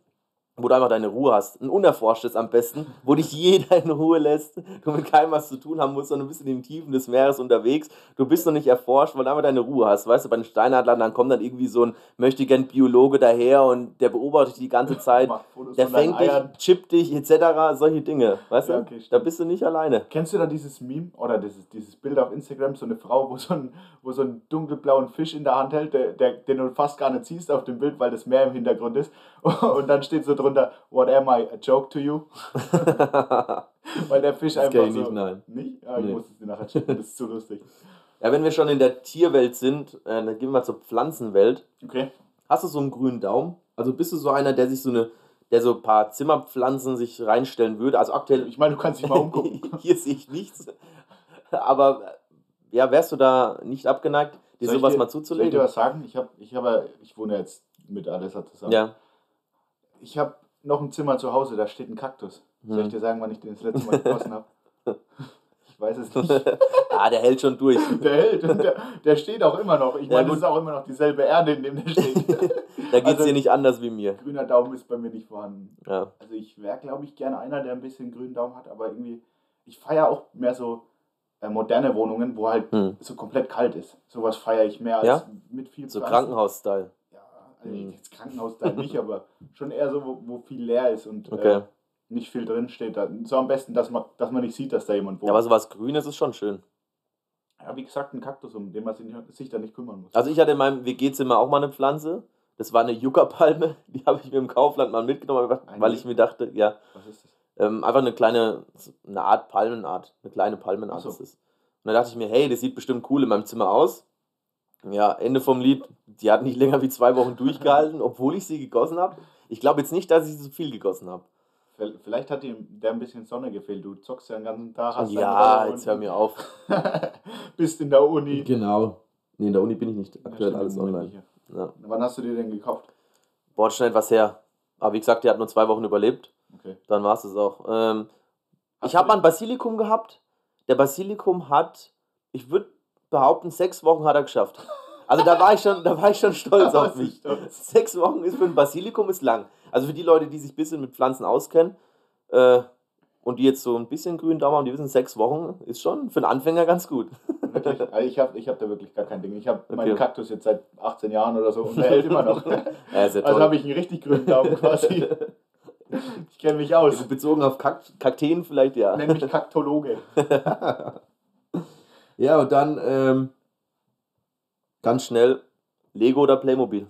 Wo du einfach deine Ruhe hast. Ein unerforschtes am besten, wo dich jeder in Ruhe lässt, du mit keinem was zu tun haben musst, sondern du bist in den Tiefen des Meeres unterwegs. Du bist noch nicht erforscht, weil du einfach deine Ruhe hast. Weißt du, bei den Steinadlern, dann kommt dann irgendwie so ein möchte gern Biologe daher und der beobachtet dich die ganze Zeit. der fängt dich, chippt dich, etc. Solche Dinge. Weißt ja, okay, du? Da bist du nicht alleine. Kennst du da dieses Meme oder dieses, dieses Bild auf Instagram, so eine Frau, wo so ein, wo so einen dunkelblauen Fisch in der Hand hält, der, der, den du fast gar nicht siehst auf dem Bild, weil das Meer im Hintergrund ist. Und dann steht so drunter, What am I, a joke to you? Weil der Fisch das einfach. So, nicht, nein. Nicht? Ah, ich nee. muss es dir nachher checken, das ist zu lustig. Ja, wenn wir schon in der Tierwelt sind, äh, dann gehen wir mal zur Pflanzenwelt. Okay. Hast du so einen grünen Daumen? Also bist du so einer, der sich so eine, der so ein paar Zimmerpflanzen sich reinstellen würde? Also aktuell. Ich meine, du kannst dich mal umgucken. Hier sehe ich nichts. Aber ja, wärst du da nicht abgeneigt, dir soll sowas dir, mal zuzulegen? Soll ich dir was sagen? Ich, hab, ich, hab, ich wohne jetzt mit Alessa zusammen. Ja. Ich habe noch ein Zimmer zu Hause, da steht ein Kaktus. Soll ich hm. dir sagen, wann ich den das letzte Mal gegossen habe? Ich weiß es nicht. ah, der hält schon durch. Der hält. Der, der steht auch immer noch. Ich meine, ja, das ist auch immer noch dieselbe Erde, in dem der steht. da geht es also, dir nicht anders wie mir. Grüner Daumen ist bei mir nicht vorhanden. Ja. Also ich wäre, glaube ich, gerne einer, der ein bisschen grünen Daumen hat, aber irgendwie, ich feiere auch mehr so äh, moderne Wohnungen, wo halt hm. so komplett kalt ist. Sowas feiere ich mehr als ja? mit viel So Krankenhaus-Style. Also jetzt Krankenhaus da nicht, aber schon eher so, wo, wo viel leer ist und okay. äh, nicht viel drin steht. So am besten, dass man, dass man nicht sieht, dass da jemand wohnt. Ja, aber so was Grünes ist schon schön. Ja, wie gesagt, ein Kaktus, um den man sich, sich da nicht kümmern muss. Also ich hatte in meinem WG-Zimmer auch mal eine Pflanze. Das war eine Yucca-Palme, die habe ich mir im Kaufland mal mitgenommen, weil ich mir dachte, ja. Was ist das? Ähm, einfach eine kleine, eine Art Palmenart, eine kleine Palmenart so. ist es. Und da dachte ich mir, hey, das sieht bestimmt cool in meinem Zimmer aus. Ja, Ende vom Lied. Die hat nicht länger wie zwei Wochen durchgehalten, obwohl ich sie gegossen habe. Ich glaube jetzt nicht, dass ich so viel gegossen habe. Vielleicht hat dir der ein bisschen Sonne gefehlt. Du zockst ja den ganzen Tag. Hast ja, jetzt hör mir auf. Bist in der Uni. Genau. Nee, in der Uni bin ich nicht. Aktuell ja, alles online. Ja. Wann hast du dir denn gekauft? Boah, schon etwas her. Aber wie gesagt, die hat nur zwei Wochen überlebt. Okay. Dann war es es auch. Ähm, ich habe mal ein Basilikum gehabt. Der Basilikum hat, ich würde behaupten, sechs Wochen hat er geschafft. Also da war ich schon, da war ich schon stolz auf mich. Stolz. Sechs Wochen ist für ein Basilikum ist lang. Also für die Leute, die sich ein bisschen mit Pflanzen auskennen äh, und die jetzt so ein bisschen grün Daumen haben, die wissen, sechs Wochen ist schon für einen Anfänger ganz gut. Wirklich? Also ich habe ich hab da wirklich gar kein Ding. Ich habe okay. meinen Kaktus jetzt seit 18 Jahren oder so und der hält immer noch. ja, also habe ich einen richtig grünen Daumen quasi. Ich kenne mich aus. Also bezogen auf Kakteen vielleicht, ja. Nenn mich Kaktologe. Ja, und dann ähm, ganz schnell Lego oder Playmobil.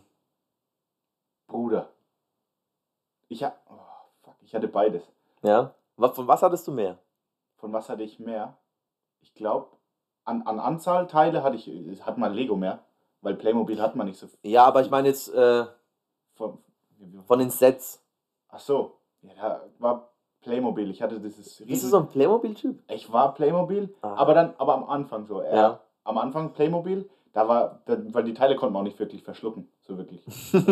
Bruder. Ich, ha oh, fuck, ich hatte beides. Ja? Von was hattest du mehr? Von was hatte ich mehr? Ich glaube, an, an Anzahl Teile hatte ich, hat man Lego mehr, weil Playmobil hat man nicht so viel. Ja, aber ich meine jetzt äh, von, von den Sets. Ach so, ja, da war Playmobil. Ich hatte dieses riesen... Bist du so ein Playmobil-Typ? Ich war Playmobil, ah. aber dann, aber am Anfang so. Ja. ja. Am Anfang Playmobil, da war, da, weil die Teile konnte man auch nicht wirklich verschlucken, so wirklich.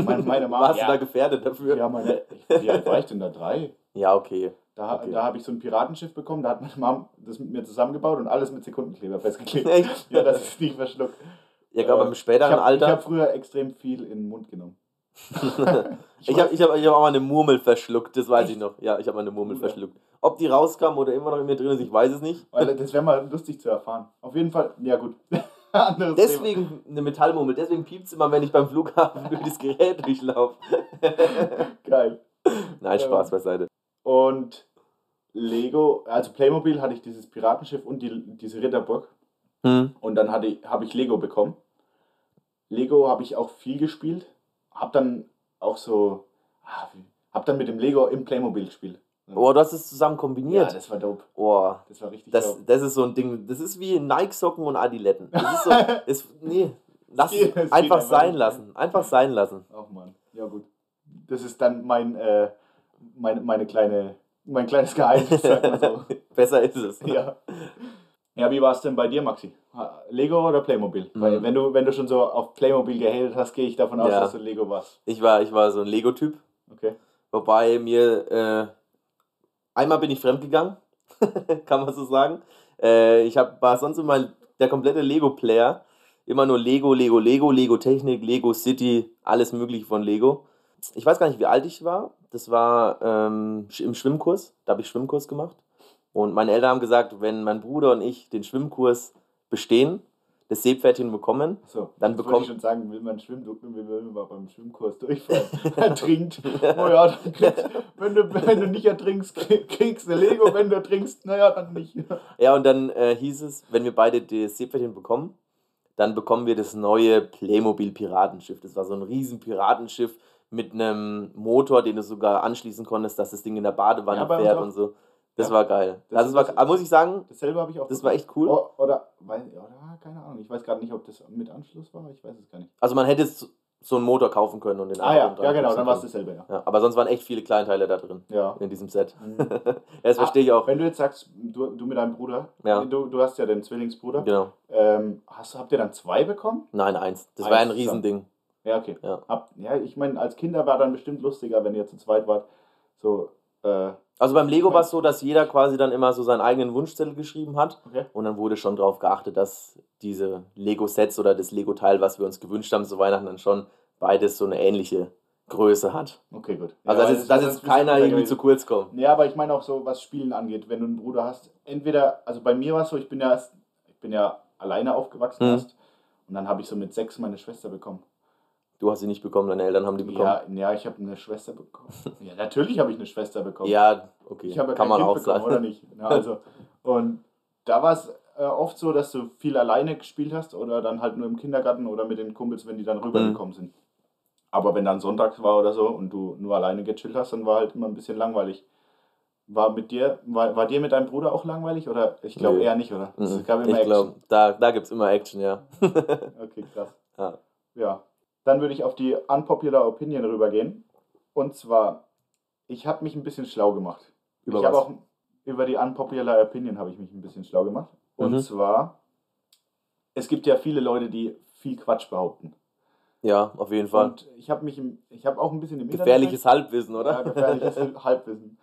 Meine, meine Mama, Warst ja, du da gefährdet dafür? Ja, meine, wie alt war ich denn da? Drei? Ja, okay. Da, okay. da habe ich so ein Piratenschiff bekommen, da hat meine Mama das mit mir zusammengebaut und alles mit Sekundenkleber festgeklebt. Echt? Ja, das ist nicht verschluckt. Ja, glaube, äh, im späteren ich hab, Alter. Ich habe früher extrem viel in den Mund genommen. Ich habe ich hab, ich hab auch mal eine Murmel verschluckt, das weiß Echt? ich noch. Ja, ich habe mal eine Murmel ja. verschluckt. Ob die rauskam oder immer noch in mir drin ist, ich weiß es nicht. Weil das wäre mal lustig zu erfahren. Auf jeden Fall, ja gut. deswegen Thema. eine Metallmurmel, deswegen piept es immer, wenn ich beim Flughafen durch das Gerät durchlaufe. Geil. Nein, Spaß beiseite. Und Lego, also Playmobil hatte ich dieses Piratenschiff und die, diese Ritterburg. Hm. Und dann habe ich Lego bekommen. Lego habe ich auch viel gespielt hab dann auch so, ah, hab dann mit dem Lego im Playmobil gespielt. Oh, du hast es zusammen kombiniert. Ja, das war dope. Oh, das war richtig das, dope. Das ist so ein Ding, das ist wie Nike-Socken und Adiletten. Das ist so, ist, nee, lass geht, einfach, einfach sein lassen. Einfach sein lassen. Ach man, ja gut. Das ist dann mein, äh, meine, meine kleine, mein kleines Geheimnis, sag mal so. Besser ist es. Ja. Ja, wie war es denn bei dir, Maxi? Lego oder Playmobil? Mhm. Weil wenn du, wenn du schon so auf Playmobil gehatet hast, gehe ich davon aus, ja. dass du Lego warst. Ich war, ich war so ein Lego-Typ. Okay. Wobei mir äh, einmal bin ich fremdgegangen, kann man so sagen. Äh, ich hab, war sonst immer der komplette Lego-Player. Immer nur Lego, Lego, Lego, Lego Technik, Lego City, alles mögliche von Lego. Ich weiß gar nicht, wie alt ich war. Das war ähm, im Schwimmkurs. Da habe ich Schwimmkurs gemacht. Und meine Eltern haben gesagt, wenn mein Bruder und ich den Schwimmkurs bestehen, das Seepferdchen bekommen, So, Dann bekommt- ich schon sagen, will man schwimmen, will man mal beim Schwimmkurs durchfallen. ertrinkt. Oh ja, dann kriegst, wenn, du, wenn du nicht ertrinkst, krieg- kriegst du Lego, wenn du ertrinkst, naja, dann nicht. Ja, und dann äh, hieß es, wenn wir beide das Seepferdchen bekommen, dann bekommen wir das neue Playmobil Piratenschiff. Das war so ein riesen Piratenschiff mit einem Motor, den du sogar anschließen konntest, dass das Ding in der Badewanne Ja, fährt und so. Das Ja. war geil. Das also es war, das- aber muss ich sagen, Dasselbe habe ich auch. das war echt cool. Oh, oder, weil, oder, keine Ahnung, ich weiß gerade nicht, ob das mit Anschluss war, ich weiß es gar nicht. Also man hätte so einen Motor kaufen können und den Ah ja, ja genau, dann war es dasselbe, ja. Ja, aber sonst waren echt viele Kleinteile da drin, Ja. in diesem Set. Mhm. das verstehe ich auch. Wenn du jetzt sagst, du, du mit deinem Bruder, Ja. du, du hast ja den Zwillingsbruder, Genau. ähm, hast, habt ihr dann zwei bekommen? Nein, eins. Das Eins war ein. Riesending. Ja, okay. Ja. Ab, ja, ich meine, als Kinder war dann bestimmt lustiger, wenn ihr zu zweit wart. So, äh, Also beim Lego war es so, dass jeder quasi dann immer so seinen eigenen Wunschzettel geschrieben hat. okay. Und dann wurde schon darauf geachtet, dass diese Lego-Sets oder das Lego-Teil, was wir uns gewünscht haben zu Weihnachten, dann schon beides so eine ähnliche Größe hat. Okay, gut. Also Ja, dass jetzt, das bisschen keiner irgendwie zu kurz kommt. Ja, aber ich meine auch so, was Spielen angeht, wenn du einen Bruder hast. Entweder, also bei mir war es so, ich bin ja erst, ich bin ja alleine aufgewachsen Mhm. erst. Und dann habe ich so mit sechs meine Schwester bekommen. Du hast sie nicht bekommen, deine Eltern haben die bekommen. Ja, ja ich habe eine Schwester bekommen. Ja, natürlich habe ich eine Schwester bekommen. Ja, okay. Ich habe ja Kann man kind auch bekommen, sagen. oder nicht? Ja, also, und da war es äh, oft so, dass du viel alleine gespielt hast oder dann halt nur im Kindergarten oder mit den Kumpels, wenn die dann rübergekommen sind. Aber wenn dann Sonntags war oder so und du nur alleine gechillt hast, dann war halt immer ein bisschen langweilig. War mit dir, war, war dir mit deinem Bruder auch langweilig oder? Ich glaube Nö. eher nicht, oder? Es Mhm. gab immer Ich Action. glaube, da, da gibt es immer Action, ja. Okay, krass. Ja. Ja. Dann würde ich auf die unpopular Opinion rübergehen. Und zwar, ich habe mich ein bisschen schlau gemacht. Über ich was? auch über die unpopular Opinion habe ich mich ein bisschen schlau gemacht. Und Mhm. zwar, es gibt ja viele Leute, die viel Quatsch behaupten. Ja, auf jeden Fall. Und ich habe mich, im, ich habe auch ein bisschen im Gefährliches Halbwissen, Internet, ja, oder? gefährliches Halbwissen.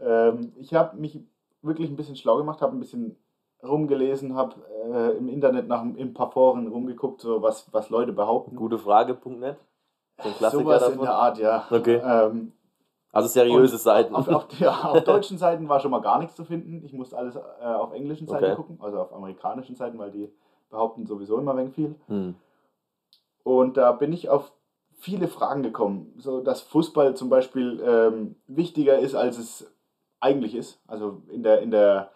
Ähm, ich habe mich wirklich ein bisschen schlau gemacht, habe ein bisschen rumgelesen, habe äh, im Internet nach in ein paar Foren rumgeguckt, so was, was Leute behaupten. Ein Klassiker Sowas in davon. der Art, ja. Okay. Ähm, Also seriöse Seiten. Auf, auf, ja, auf deutschen Seiten war schon mal gar nichts zu finden. Ich musste alles äh, auf englischen Seiten Okay. gucken, also auf amerikanischen Seiten, weil die behaupten sowieso immer wenig viel. Hm. Und da bin ich auf viele Fragen gekommen. So, dass Fußball zum Beispiel ähm, wichtiger ist, als es eigentlich ist. Also in der, in der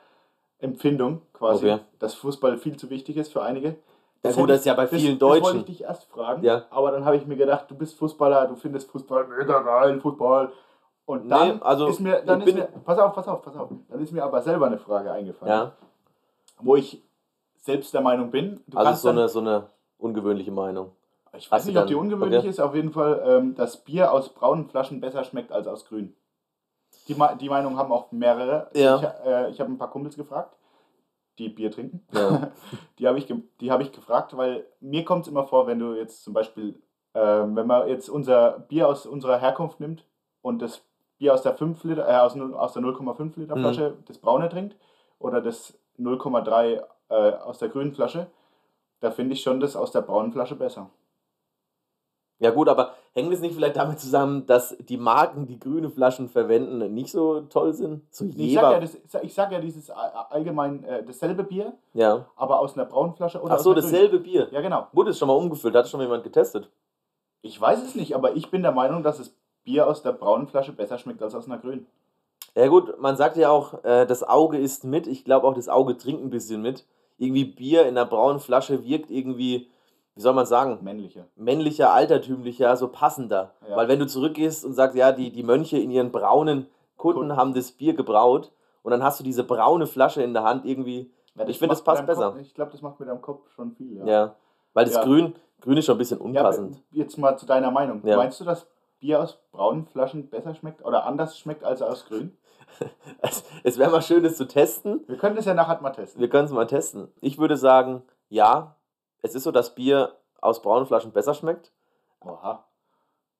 Empfindung quasi. Okay. Dass Fußball viel zu wichtig ist für einige. Ja, hätte gut, das ist ja bei das, vielen Das wollte Deutschen. ich dich erst fragen. Ja. Aber dann habe ich mir gedacht, du bist Fußballer, du findest Fußball mega geil, Fußball. Und dann Nee, also ist mir, dann ist mir, pass auf, pass auf, pass auf. Dann ist mir aber selber eine Frage eingefallen, Ja, wo ich selbst der Meinung bin. Du also so dann, eine, so eine ungewöhnliche Meinung. ich weiß hast nicht, ob die ungewöhnlich okay. ist, auf jeden Fall, ähm, dass Bier aus braunen Flaschen besser schmeckt als aus grün. Die, die Meinung haben auch mehrere. Ja. Ich, äh, ich habe ein paar Kumpels gefragt, die Bier trinken. Ja. Die habe ich, die hab ich gefragt, weil mir kommt es immer vor, wenn du jetzt zum Beispiel, ähm, wenn man jetzt unser Bier aus unserer Herkunft nimmt und das Bier aus der 5 Liter, äh, aus, aus der 0,5 Liter Mhm. Flasche, das braune trinkt, oder das 0,3 äh, aus der grünen Flasche, da finde ich schon das aus der braunen Flasche besser. ja gut, aber hängt es nicht vielleicht damit zusammen, dass die Marken, die grüne Flaschen verwenden, nicht so toll sind? So Ich sag ja, Jever. das, ich sag ja dieses äh, allgemein äh, dasselbe Bier, Ja. aber aus einer braunen Flasche oder Ach so, grünen. dasselbe Bier. Ja, genau. Wurde es schon mal umgefüllt? Hat schon mal jemand getestet? Ich weiß es nicht, aber ich bin der Meinung, dass das Bier aus der braunen Flasche besser schmeckt als aus einer grünen. Ja gut, man sagt ja auch, äh, das Auge isst mit. Ich glaube auch, das Auge trinkt ein bisschen mit. Irgendwie Bier in einer braunen Flasche wirkt irgendwie, wie soll man sagen, Männliche. männlicher, altertümlicher, so passender. Ja. Weil wenn du zurückgehst und sagst, ja, die, die Mönche in ihren braunen Kutten Kutten. haben das Bier gebraut und dann hast du diese braune Flasche in der Hand irgendwie, Ja, Ich finde, das passt besser. Kopf, ich glaube, das macht mit deinem Kopf schon viel. ja. Ja, Weil das. Grün, Grün ist schon ein bisschen unpassend. jetzt mal zu deiner Meinung. Meinst du, dass Bier aus braunen Flaschen besser schmeckt oder anders schmeckt als aus grün? Es, es wäre mal schön, das zu testen. Wir können das ja nachher mal testen. Wir können es mal testen. Ich würde sagen, ja, es ist so, dass Bier aus braunen Flaschen besser schmeckt. Oha.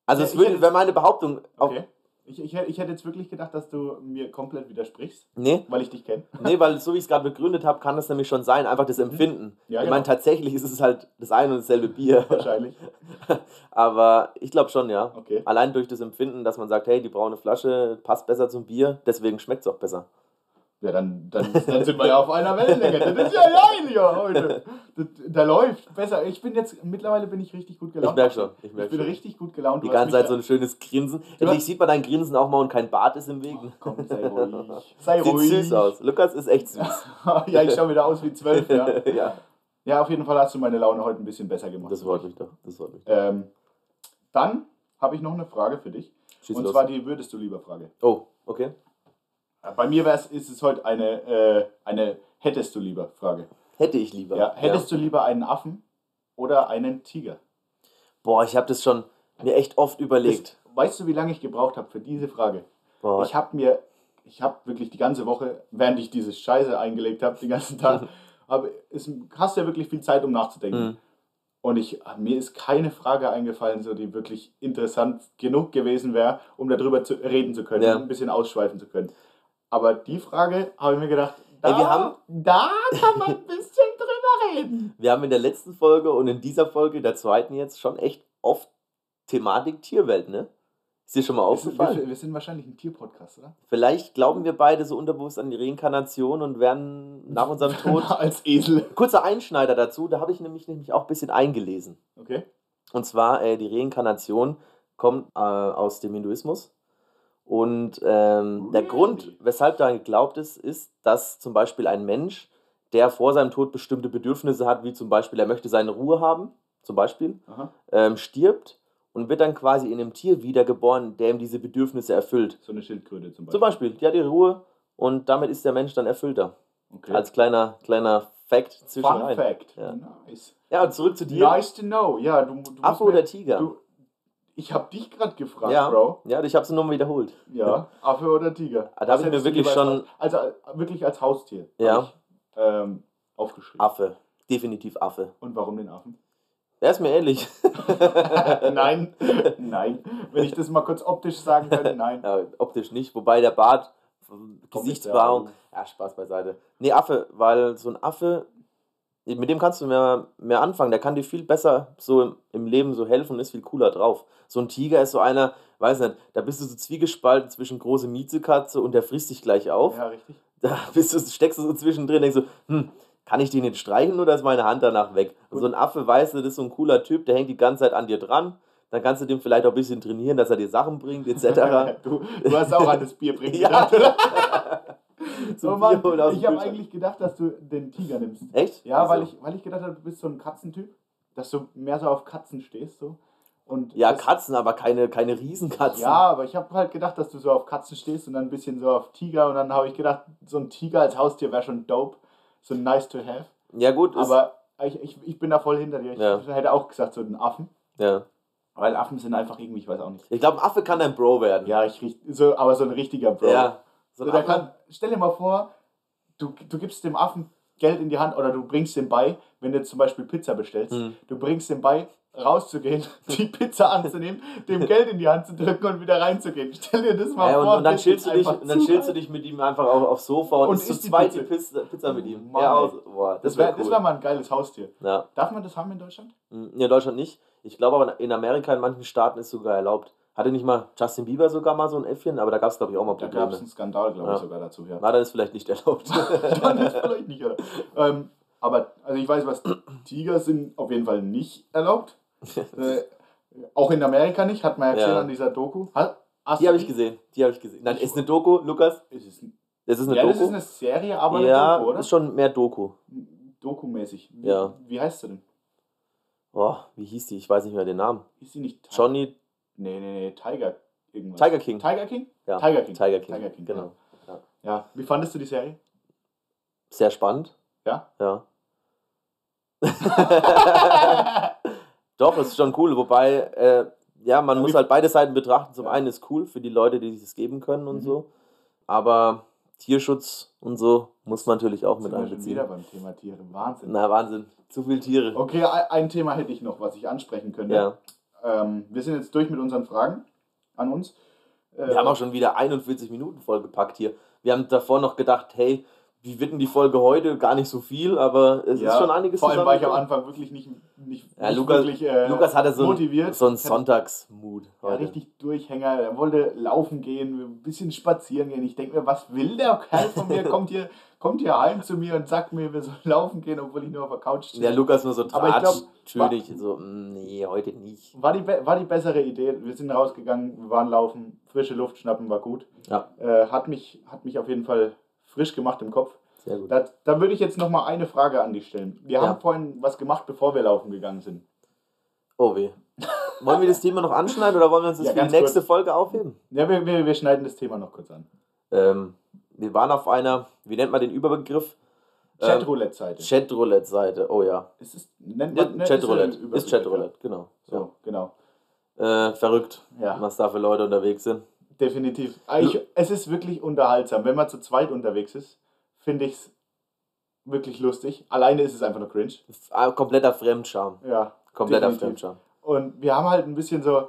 Also Ja, es würde, wäre meine Behauptung. Okay. Ich, ich, hätte- ich hätte jetzt wirklich gedacht, dass du mir komplett widersprichst, Nee, weil ich dich kenne. nee, weil so wie ich es gerade begründet habe, kann das nämlich schon sein, einfach das Empfinden. Mhm. Ja, ich genau. meine, tatsächlich ist es halt das eine und dasselbe Bier. Wahrscheinlich. Aber ich glaube schon, ja. Okay. Allein durch das Empfinden, dass man sagt, hey, die braune Flasche passt besser zum Bier, deswegen schmeckt es auch besser. Ja, dann, dann, dann sind wir ja auf einer Wellenlänge. Das ist ja geil hier heute. Da läuft besser. Ich bin jetzt, mittlerweile bin ich richtig gut gelaunt. Ich merk schon, ich Ich, merk bin schon. richtig gut gelaunt. Die Du hast ganze Zeit so ein schönes Grinsen. Endlich sieht man dein Grinsen auch mal und kein Bart ist im Weg. Komm, sei ruhig. Sei Sieht ruhig. süß aus. Lukas ist echt süß. ja, ich schaue wieder aus wie zwölf. Ja. ja. ja, auf jeden Fall hast du meine Laune heute ein bisschen besser gemacht. Das freut mich doch. Das freut mich. Ähm, dann habe ich noch eine Frage für dich. Schieß und los. zwar die würdest du lieber Frage. Oh, okay. Bei mir wär's, ist es heute eine, äh, eine hättest du lieber Frage. Hätte ich lieber. Ja, hättest du lieber einen Affen oder einen Tiger? Boah, ich habe das schon mir echt oft überlegt. Das, weißt du, wie lange ich gebraucht habe für diese Frage? Boah, Ich habe mir, ich habe wirklich die ganze Woche, während ich diese Scheiße eingelegt habe, den ganzen Tag, aber es hast ja wirklich viel Zeit, um nachzudenken. Mhm. Und ich, mir ist keine Frage eingefallen, so die wirklich interessant genug gewesen wäre, um darüber zu, reden zu können, Ja. ein bisschen ausschweifen zu können. Aber die Frage habe ich mir gedacht, da, Ey, wir haben- da kann man ein bisschen drüber reden. wir haben in der letzten Folge und in dieser Folge, der zweiten jetzt, schon echt oft Thematik Tierwelt, ne? Ist dir schon mal Wir sind, aufgefallen? wir, wir sind wahrscheinlich ein Tierpodcast, oder? Vielleicht glauben wir beide so unterbewusst an die Reinkarnation und werden nach unserem Tod. Als Esel. Kurzer Einschneider dazu, da habe ich nämlich, nämlich auch ein bisschen eingelesen. Okay. Und zwar, äh, die Reinkarnation kommt äh, aus dem Hinduismus. Und ähm, der? Grund, weshalb daran geglaubt ist, ist, dass zum Beispiel ein Mensch, der vor seinem Tod bestimmte Bedürfnisse hat, wie zum Beispiel, er möchte seine Ruhe haben, zum Beispiel, ähm, stirbt und wird dann quasi in einem Tier wiedergeboren, der ihm diese Bedürfnisse erfüllt. So eine Schildkröte zum Beispiel. Zum Beispiel, die hat ihre Ruhe und damit ist der Mensch dann erfüllter. Okay. Als kleiner, kleiner Fact Fun zwischenrein. Fact. Ja. Nice. Ja, und zurück zu dir. Nice to know. Ja, du, du Affe oder Tiger? Du, ich habe dich gerade gefragt, ja, Bro. ja, ich habe es nochmal wiederholt. Ja, Affe oder Tiger? Ah, da hab Was ich mir wirklich als schon- Haus- Also wirklich als Haustier. Ja. Ich, ähm, aufgeschrieben. Affe. Definitiv Affe. Und warum den Affen? Er ist mir ähnlich. nein, nein. Wenn ich das mal kurz optisch sagen könnte, nein. ja, optisch nicht, wobei der Bart, nicht ja, Spaß beiseite. Nee, Affe, weil so ein Affe, mit dem kannst du mehr, mehr anfangen. Der kann dir viel besser so im, im Leben so helfen und ist viel cooler drauf. So ein Tiger ist so einer, weiß nicht, da bist du so zwiegespalten zwischen große Miezekatze und der frisst dich gleich auf. Ja, richtig. Da bist du, steckst du so zwischendrin, denkst so, hm, kann ich den jetzt streicheln oder ist meine Hand danach weg? Und so ein Affe, weißt du, das ist so ein cooler Typ, der hängt die ganze Zeit an dir dran. Dann kannst du dem vielleicht auch ein bisschen trainieren, dass er dir Sachen bringt, etc. du, du hast auch an das Bier bringen Ja. So oh Mann, ich habe eigentlich gedacht, dass du den Tiger nimmst. Echt? Ja, Wieso? weil ich, weil ich gedacht habe, du bist so ein Katzentyp, dass du mehr so auf Katzen stehst. So. Und Ja, Katzen, aber keine, keine Riesenkatzen. Ja, aber ich habe halt gedacht, dass du so auf Katzen stehst und dann ein bisschen so auf Tiger. Und dann habe ich gedacht, so ein Tiger als Haustier wäre schon dope. So nice to have. Ja, gut. Aber ich, ich, ich bin da voll hinter dir. Ich Ja. hätte auch gesagt, so einen Affen. ja. Weil Affen sind einfach irgendwie, ich weiß auch nicht. Ich glaube, ein Affe kann ein Bro werden. Ja, ich so, aber so ein richtiger Bro. Ja. So der kann, stell dir mal vor, du, du gibst dem Affen Geld in die Hand oder du bringst ihm bei, wenn du zum Beispiel Pizza bestellst, Hm. du bringst ihm bei, rauszugehen, die Pizza anzunehmen, dem Geld in die Hand zu drücken und wieder reinzugehen. Stell dir das mal ja, vor. und dann chillst du dich, und dann chillst du dich mit ihm einfach auf, aufs Sofa und, Und isst zu zweit die Pizza. Pizza, mit ihm. Mann, ja, aus. Boah, das wäre wäre cool. wär mal ein geiles Haustier. ja. Darf man das haben in Deutschland? Hm, In Deutschland nicht. Ich glaube aber in Amerika, in manchen Staaten ist sogar erlaubt. Hatte nicht mal Justin Bieber sogar mal so ein Äffchen, aber da gab es glaube ich auch mal Da gab es Probleme. einen Skandal, glaube ich, Ja. sogar dazu. Ja. Na, dann ist vielleicht nicht erlaubt. Dann ist vielleicht nicht, oder? Ähm, aber, also ich weiß, was Tiger sind auf jeden Fall nicht erlaubt. Äh, auch in Amerika nicht, hat man ja gesehen Ja. an dieser Doku. Hat, Die habe ich gesehen. Die habe ich gesehen. Nein, ist eine Doku, Lukas? Ist es, Das ist eine ja, das Doku. ist eine Serie, aber ja, eine Doku, oder? ist schon mehr Doku. Dokumäßig. Wie, Ja. Wie heißt sie denn? Boah, wie hieß die? Ich weiß nicht mehr den Namen. Ist sie nicht Johnny Nee, nee, nee, Tiger irgendwas. Tiger King. Tiger King? Ja, Tiger King. Tiger King. Tiger King, Genau. Ja. Wie fandest du die Serie? Sehr spannend. Ja? Ja. Doch, ist schon cool. Wobei, äh, ja, man muss halt beide Seiten betrachten. Zum Ja. einen ist cool für die Leute, die sich es geben können und Mhm. so. Aber Tierschutz und so muss man natürlich auch mit einbeziehen. wieder beim Thema Tiere. Wahnsinn. Na, Wahnsinn. Zu viele Tiere. Okay, ein Thema hätte ich noch, was ich ansprechen könnte. Ja. Ähm, wir sind jetzt durch mit unseren Fragen an uns. Wir haben auch schon wieder 41 Minuten vollgepackt hier. Wir haben davor noch gedacht, hey, wie wird denn die Folge heute? Gar nicht so viel, aber es Ja, ist schon einiges Vor allem war ich am. Anfang wirklich nicht, nicht, Ja, nicht Lukas, wirklich äh, Lukas hatte so, motiviert. ein, so einen Sonntagsmut Ja, richtig Durchhänger. Er wollte laufen gehen, ein bisschen spazieren gehen. Ich denke mir, was will der Kerl von mir? kommt, hier, kommt hier heim zu mir und sagt mir, wir sollen laufen gehen, obwohl ich nur auf der Couch stehe. Der Lukas nur so Aber ich glaub, tratschtönig, so, mm, nee, heute nicht. War die, war die bessere Idee. Wir sind rausgegangen, wir waren laufen, frische Luft schnappen, war gut. Ja, Äh, hat, mich, hat mich auf jeden Fall frisch gemacht im Kopf. sehr gut. Da, da würde ich jetzt noch mal eine Frage an dich stellen. Wir Ja. haben vorhin was gemacht, bevor wir laufen gegangen sind. Oh weh. Wollen wir das Thema noch anschneiden oder wollen wir uns das Ja, für die nächste kurz. Folge aufheben? Ja, wir, wir, wir schneiden das Thema noch kurz an. Ähm, wir waren auf einer, wie nennt man den Überbegriff? Ähm, Chatroulette-Seite. Chatroulette-Seite, oh ja. Ist es, nennt Ja, man, ne, Chatroulette, ist ja ist Chatroulette, genau. Ja. So, genau. Ja. Äh, verrückt, Ja. was da für Leute unterwegs sind. Definitiv. Ah, Ich, es ist wirklich unterhaltsam. Wenn man zu zweit unterwegs ist, finde ich es wirklich lustig. Alleine ist es einfach nur cringe. Ah, Kompletter Fremdscham. Ja. Kompletter Definitiv. Fremdscham. Und wir haben halt ein bisschen so.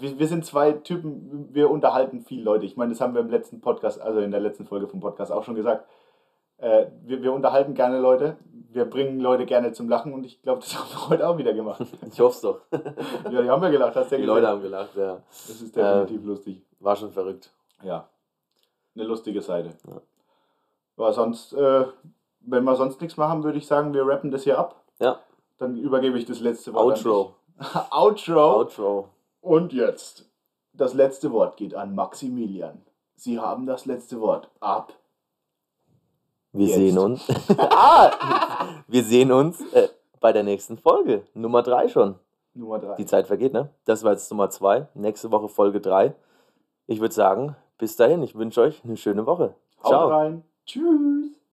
Wir, wir sind zwei Typen, wir unterhalten viel Leute. Ich meine, das haben wir im letzten Podcast, also in der letzten Folge vom Podcast auch schon gesagt. Äh, wir, wir unterhalten gerne Leute, wir bringen Leute gerne zum Lachen und ich glaube, das haben wir heute auch wieder gemacht. Ich hoffe es doch. ja, die haben wir gelacht, hast du ja Die gesehen. Leute haben gelacht, ja. Das ist definitiv lustig. War schon verrückt. Ja. Eine lustige Seite. Ja. Aber sonst, äh, wenn wir sonst nichts machen, würde ich sagen, wir rappen das hier ab. Ja. Dann übergebe ich das letzte Wort. Outro. Outro. Outro. Und jetzt. Das letzte Wort geht an Maximilian. Sie haben das letzte Wort. Ab. Wir Jetzt. sehen uns. ah! Wir sehen uns äh, bei der nächsten Folge. Nummer 3 schon. Nummer drei. Die Zeit vergeht, ne? Das war jetzt Nummer 2. Nächste Woche Folge 3. Ich würde sagen, bis dahin. Ich wünsche euch eine schöne Woche. Haut Ciao. rein. Tschüss.